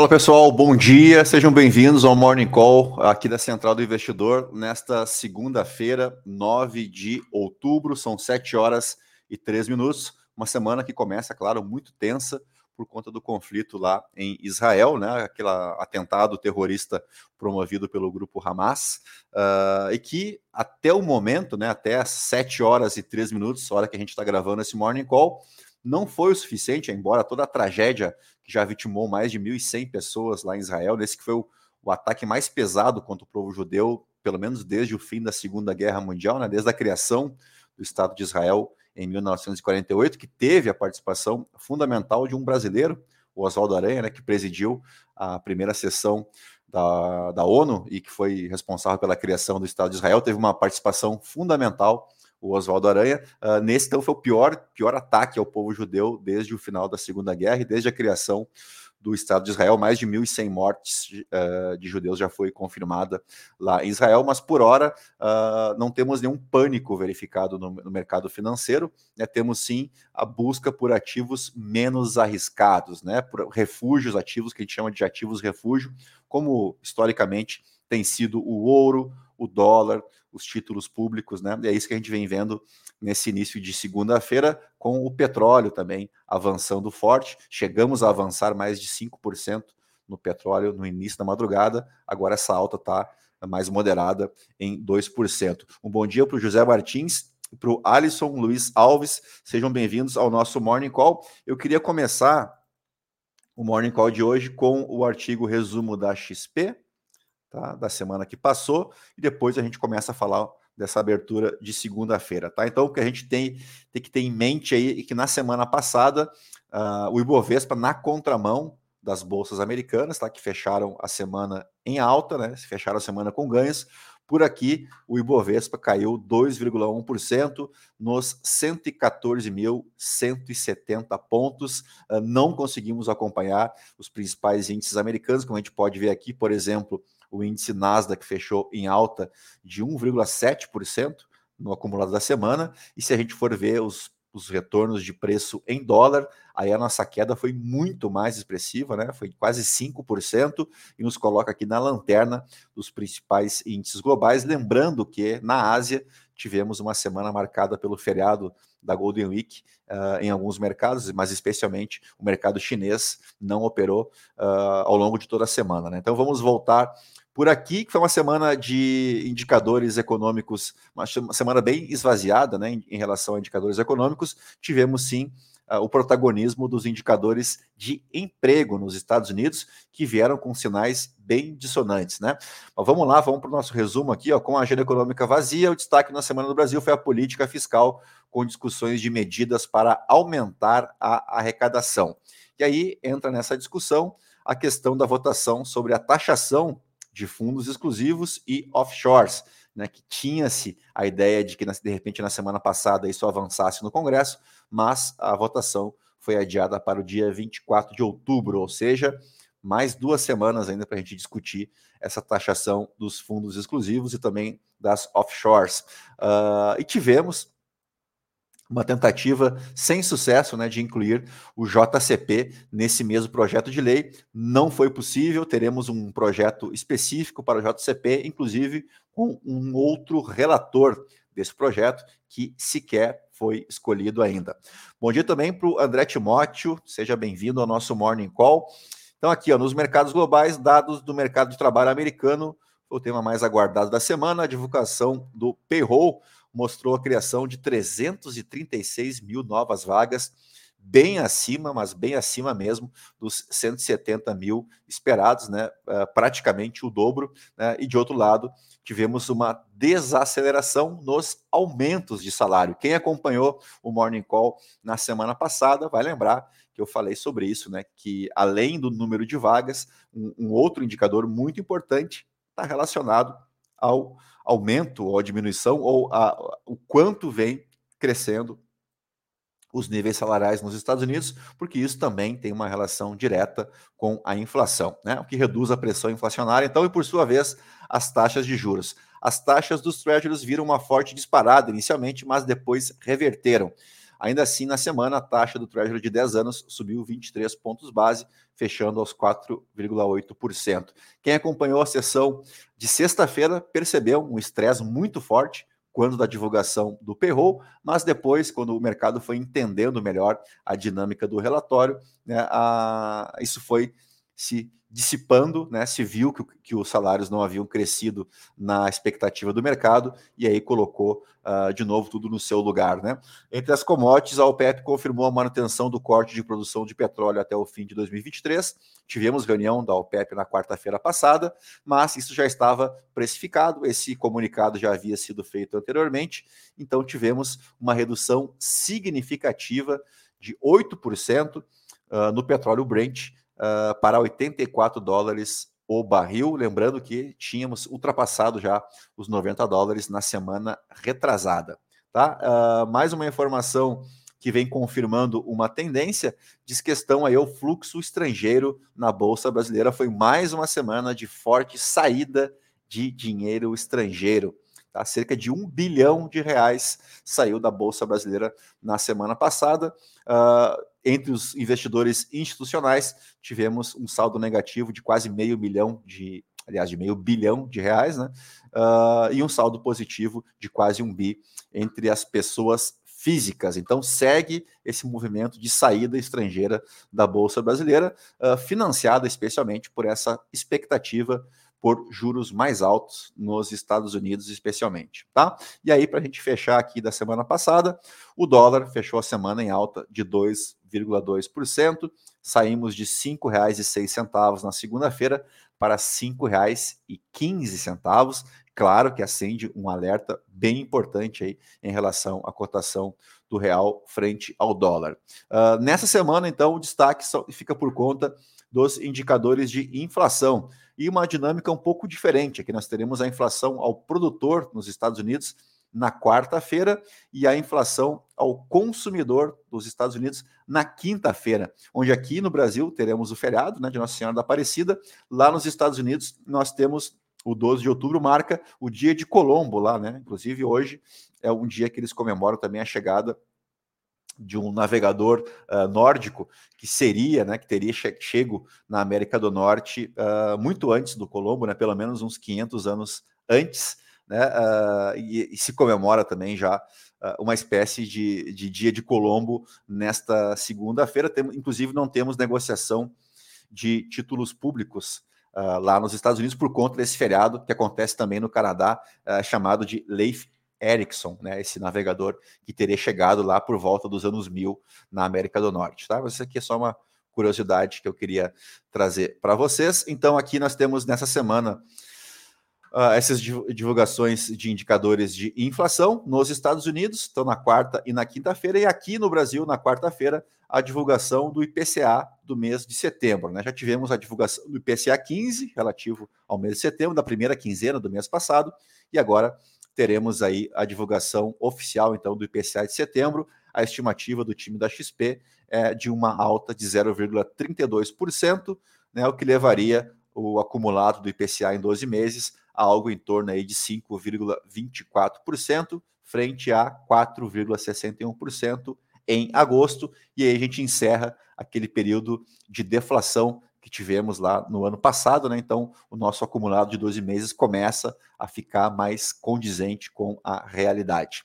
Fala pessoal, bom dia, sejam bem-vindos ao Morning Call aqui da Central do Investidor nesta segunda-feira, 9 de outubro, são 7 horas e 3 minutos. Uma semana que começa, claro, muito tensa por conta do conflito lá em Israel, né? Aquele atentado terrorista promovido pelo grupo Hamas, uh, e que até o momento, né, até as 7 horas e 3 minutos, hora que a gente está gravando esse Morning Call, não foi o suficiente, embora toda a tragédia que já vitimou mais de 1.100 pessoas lá em Israel, nesse que foi o, o, ataque mais pesado contra o povo judeu, pelo menos desde o fim da Segunda Guerra Mundial, né, desde a criação do Estado de Israel em 1948, que teve a participação fundamental de um brasileiro, o Oswaldo Aranha, né, que presidiu a primeira sessão da, da ONU e que foi responsável pela criação do Estado de Israel, teve uma participação fundamental o Oswaldo Aranha. Uh, nesse, então, foi o pior, pior ataque ao povo judeu desde o final da Segunda Guerra e desde a criação do Estado de Israel. Mais de 1.100 mortes uh, de judeus já foi confirmada lá em Israel, mas por hora uh, não temos nenhum pânico verificado no, no mercado financeiro. Né? Temos sim a busca por ativos menos arriscados, né? por refúgios ativos, que a gente chama de ativos refúgio, como historicamente tem sido o ouro, o dólar, os títulos públicos, né? E é isso que a gente vem vendo nesse início de segunda-feira, com o petróleo também avançando forte. Chegamos a avançar mais de 5% no petróleo no início da madrugada, agora essa alta está mais moderada em 2%. Um bom dia para o José Martins para o Alisson Luiz Alves. Sejam bem-vindos ao nosso Morning Call. Eu queria começar o Morning Call de hoje com o artigo resumo da XP, tá? da semana que passou, e depois a gente começa a falar dessa abertura de segunda-feira. Tá? Então, o que a gente tem, tem que ter em mente aí é que na semana passada, uh, o Ibovespa, na contramão das bolsas americanas, tá? que fecharam a semana em alta, né? fecharam a semana com ganhos, por aqui, o Ibovespa caiu 2,1% nos 114.170 pontos. Ah, não conseguimos acompanhar os principais índices americanos, como a gente pode ver aqui, por exemplo, o índice Nasdaq fechou em alta de 1,7% no acumulado da semana, e se a gente for ver os, os retornos de preço em dólar, aí a nossa queda foi muito mais expressiva, né? Foi quase 5% e nos coloca aqui na lanterna dos principais índices globais, lembrando que na Ásia tivemos uma semana marcada pelo feriado da Golden Week uh, em alguns mercados, mas especialmente o mercado chinês não operou uh, ao longo de toda a semana. Né? Então vamos voltar por aqui, que foi uma semana de indicadores econômicos, uma semana bem esvaziada né, em, relação a indicadores econômicos. Tivemos sim o protagonismo dos indicadores de emprego nos Estados Unidos, que vieram com sinais bem dissonantes. Né? Mas vamos lá, vamos para o nosso resumo aqui, ó, com a agenda econômica vazia. O destaque na semana do Brasil foi a política fiscal, com discussões de medidas para aumentar a arrecadação. E aí entra nessa discussão a questão da votação sobre a taxação de fundos exclusivos e offshores, né, que tinha-se a ideia de que, de repente, na semana passada isso avançasse no Congresso, mas a votação foi adiada para o dia 24 de outubro, ou seja, mais duas semanas ainda para a gente discutir essa taxação dos fundos exclusivos e também das offshores. Uh, e tivemos uma tentativa sem sucesso né, de incluir o JCP nesse mesmo projeto de lei. Não foi possível, teremos um projeto específico para o JCP, inclusive com um outro relator desse projeto, que sequer foi escolhido ainda. Bom dia também para o André Timóteo, seja bem-vindo ao nosso Morning Call. Então, aqui, ó, nos mercados globais, dados do mercado de trabalho americano, o tema mais aguardado da semana, a divulgação do payroll mostrou a criação de 336 mil novas vagas, bem acima, mas bem acima mesmo dos 170 mil esperados, né? Uh, praticamente o dobro. Né? E de outro lado, tivemos uma desaceleração nos aumentos de salário. Quem acompanhou o Morning Call na semana passada vai lembrar que eu falei sobre isso, né? Que além do número de vagas, um, um outro indicador muito importante está relacionado ao aumento ou diminuição ou a, o quanto vem crescendo os níveis salariais nos Estados Unidos, porque isso também tem uma relação direta com a inflação, né? o que reduz a pressão inflacionária, então, e por sua vez, as taxas de juros. As taxas dos treasuries viram uma forte disparada inicialmente, mas depois reverteram. Ainda assim, na semana, a taxa do Treasury de 10 anos subiu 23 pontos base, fechando aos 4,8%. Quem acompanhou a sessão de sexta-feira percebeu um estresse muito forte quando da divulgação do payroll, mas depois, quando o mercado foi entendendo melhor a dinâmica do relatório, né, a, isso foi se dissipando, né, se viu que, que, os salários não haviam crescido na expectativa do mercado e aí colocou uh, de novo tudo no seu lugar. Né? Entre as commodities, a OPEP confirmou a manutenção do corte de produção de petróleo até o fim de 2023. Tivemos reunião da OPEP na quarta-feira passada, mas isso já estava precificado, esse comunicado já havia sido feito anteriormente, então tivemos uma redução significativa de 8% uh, ah, no petróleo Brent uh, para 84 dólares o barril. Lembrando que tínhamos ultrapassado já os 90 dólares na semana retrasada. Tá? Uh, mais uma informação que vem confirmando uma tendência, diz questão aí o fluxo estrangeiro na bolsa brasileira foi mais uma semana de forte saída de dinheiro estrangeiro. Tá? Cerca de um bilhão de reais saiu da bolsa brasileira na semana passada. Uh, entre os investidores institucionais, tivemos um saldo negativo de quase meio milhão de, aliás, de meio bilhão de reais, né? Uh, e um saldo positivo de quase um bi entre as pessoas físicas. Então, segue esse movimento de saída estrangeira da Bolsa Brasileira, uh, financiada especialmente por essa expectativa por juros mais altos nos Estados Unidos, especialmente, tá? E aí, para a gente fechar aqui da semana passada, o dólar fechou a semana em alta de 2,2%, saímos de R$ 5,06 na segunda-feira para R$ 5,15. Claro que acende um alerta bem importante aí em relação à cotação do real frente ao dólar. Uh, nessa semana, então, o destaque fica por conta dos indicadores de inflação e uma dinâmica um pouco diferente. Aqui nós teremos a inflação ao produtor nos Estados Unidos na quarta-feira e a inflação ao consumidor dos Estados Unidos na quinta-feira, onde aqui no Brasil teremos o feriado né, de Nossa Senhora da Aparecida, lá nos Estados Unidos nós temos o 12 de outubro marca o dia de Colombo lá, né? Inclusive hoje é um dia que eles comemoram também a chegada de um navegador uh, nórdico que seria, né, que teria che chego na América do Norte uh, muito antes do Colombo, né, pelo menos uns 500 anos antes, né, uh, e, e, se comemora também já uma espécie de, de dia de Colombo nesta segunda-feira. Inclusive, não temos negociação de títulos públicos lá nos Estados Unidos por conta desse feriado que acontece também no Canadá, chamado de Leif Ericsson, né, esse navegador que teria chegado lá por volta dos anos 1000 na América do Norte. Tá? Mas isso aqui é só uma curiosidade que eu queria trazer para vocês. Então, aqui nós temos nessa semana uh, essas divulgações de indicadores de inflação nos Estados Unidos, estão na quarta e na quinta-feira, e aqui no Brasil, na quarta-feira, a divulgação do IPCA do mês de setembro. Né? Já tivemos a divulgação do IPCA 15, relativo ao mês de setembro, da primeira quinzena do mês passado, e agora teremos aí a divulgação oficial então do IPCA de setembro. A estimativa do time da XP é de uma alta de 0,32%, né, o que levaria o acumulado do IPCA em 12 meses a algo em torno aí de 5,24%, frente a 4,61% em agosto, e aí a gente encerra aquele período de deflação que tivemos lá no ano passado, né? Então, o nosso acumulado de 12 meses começa a ficar mais condizente com a realidade.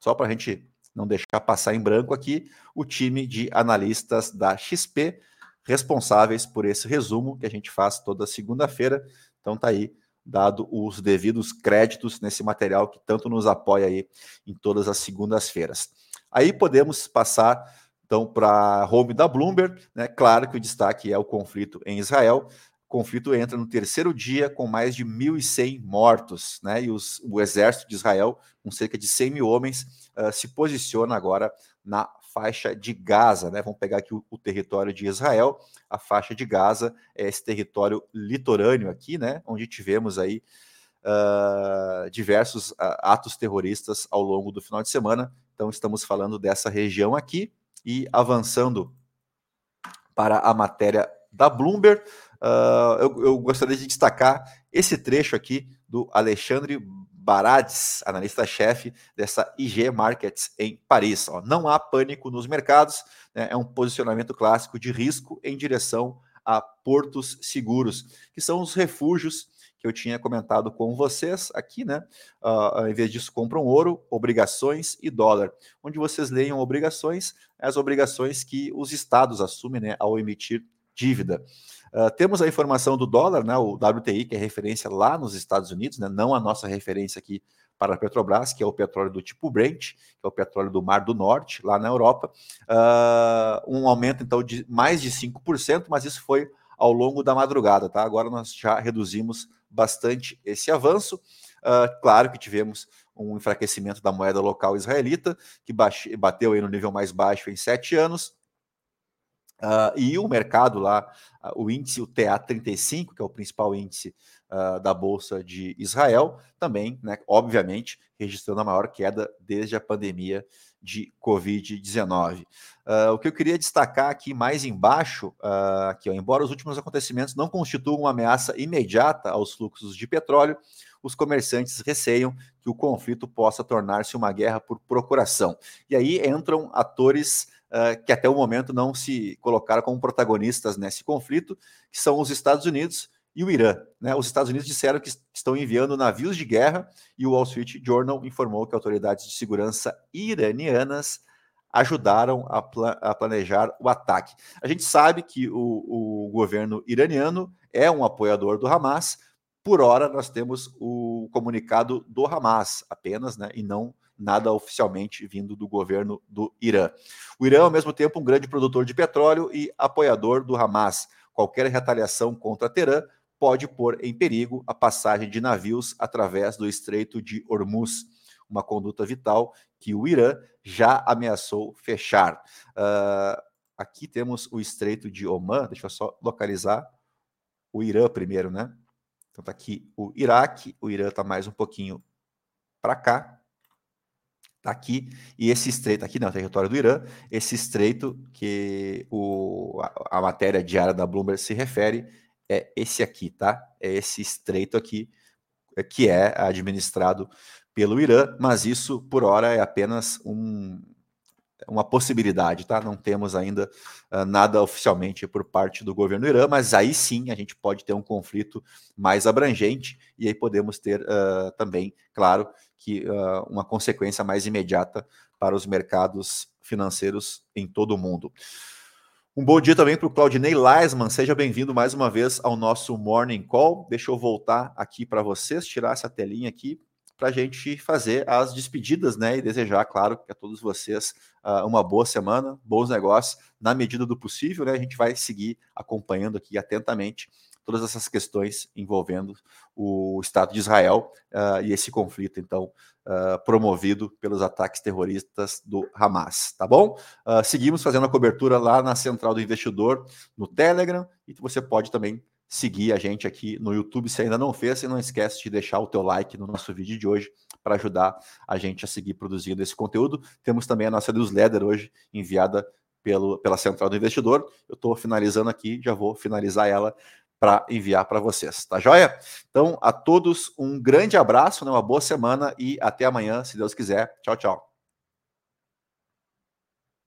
Só para a gente não deixar passar em branco aqui, o time de analistas da XP responsáveis por esse resumo que a gente faz toda segunda-feira. Então tá aí dado os devidos créditos nesse material que tanto nos apoia aí em todas as segundas-feiras. Aí podemos passar então, para home da Bloomberg, né, claro que o destaque é o conflito em Israel. O conflito entra no terceiro dia com mais de 1.100 mortos, né, e os, o exército de Israel, com cerca de 100 mil homens, uh, se posiciona agora na faixa de Gaza. Né? Vamos pegar aqui o, o, território de Israel. A faixa de Gaza é esse território litorâneo aqui, né? onde tivemos aí uh, diversos uh, atos terroristas ao longo do final de semana. Então, estamos falando dessa região aqui. E avançando para a matéria da Bloomberg, uh, eu, eu, gostaria de destacar esse trecho aqui do Alexandre Barades, analista-chefe dessa IG Markets em Paris. Ó, não há pânico nos mercados, né, é um posicionamento clássico de risco em direção a portos seguros, que são os refúgios que eu tinha comentado com vocês aqui, né? Uh, ao invés disso, compram ouro, obrigações e dólar. Onde vocês leiam obrigações, as obrigações que os estados assumem né, ao emitir dívida. Uh, temos a informação do dólar, né, o WTI, que é referência lá nos Estados Unidos, né, não a nossa referência aqui para a Petrobras, que é o petróleo do tipo Brent, que é o petróleo do Mar do Norte, lá na Europa. Uh, um aumento, então, de mais de 5%, mas isso foi ao longo da madrugada, tá? Agora nós já reduzimos bastante esse avanço. Uh, claro que tivemos um enfraquecimento da moeda local israelita, que bate, bateu aí no nível mais baixo em sete anos. Uh, e o mercado lá, uh, o índice, o TA35, que é o principal índice uh, da Bolsa de Israel, também, né, obviamente, registrando a maior queda desde a pandemia de Covid-19. o que eu queria destacar aqui mais embaixo, aqui, ó, embora os últimos acontecimentos não constituam uma ameaça imediata aos fluxos de petróleo, os comerciantes receiam que o conflito possa tornar-se uma guerra por procuração. E aí entram atores uh, que até o momento não se colocaram como protagonistas nesse conflito, que são os Estados Unidos e o Irã. Né? Os Estados Unidos disseram que estão enviando navios de guerra e o Wall Street Journal informou que autoridades de segurança iranianas ajudaram a, pla a planejar o ataque. A gente sabe que o, o governo iraniano é um apoiador do Hamas. Por hora, nós temos o comunicado do Hamas apenas, né, e não nada oficialmente vindo do governo do Irã. O Irã, ao mesmo tempo, um grande produtor de petróleo e apoiador do Hamas. Qualquer retaliação contra Teherã pode pôr em perigo a passagem de navios através do Estreito de Hormuz, uma conduta vital que o Irã já ameaçou fechar. Uh, aqui temos o Estreito de Oman, deixa eu só localizar o Irã primeiro, né? Então tá aqui o Iraque, o Irã tá mais um pouquinho para cá, Tá aqui, e esse estreito, aqui no território do Irã, esse estreito que o, a, a, matéria diária da Bloomberg se refere é esse aqui, tá? É esse estreito aqui, é, que é administrado pelo Irã, mas isso, por hora, é apenas um, uma possibilidade, tá? Não temos ainda uh, nada oficialmente por parte do governo do Irã, mas aí sim a gente pode ter um conflito mais abrangente e aí podemos ter uh, também, claro, que uh, uma consequência mais imediata para os mercados financeiros em todo o mundo. Um bom dia também para o Claudinei Leisman, seja bem-vindo mais uma vez ao nosso Morning Call. Deixa eu voltar aqui para vocês, tirar essa telinha aqui para a gente fazer as despedidas, né? E desejar, claro, a todos vocês uh, uma boa semana, bons negócios, na medida do possível, né? A gente vai seguir acompanhando aqui atentamente todas essas questões envolvendo o Estado de Israel uh, e esse conflito, então, uh, promovido pelos ataques terroristas do Hamas, tá bom? Uh, seguimos fazendo a cobertura lá na Central do Investidor, no Telegram, e você pode também seguir a gente aqui no YouTube se ainda não fez, e não esquece de deixar o teu like no nosso vídeo de hoje para ajudar a gente a seguir produzindo esse conteúdo. Temos também a nossa newsletter hoje enviada pelo, pela Central do Investidor. Eu estou finalizando aqui, já vou finalizar ela para enviar para vocês, tá joia? Então, a todos um grande abraço, né, uma boa semana e até amanhã, se Deus quiser. Tchau, tchau.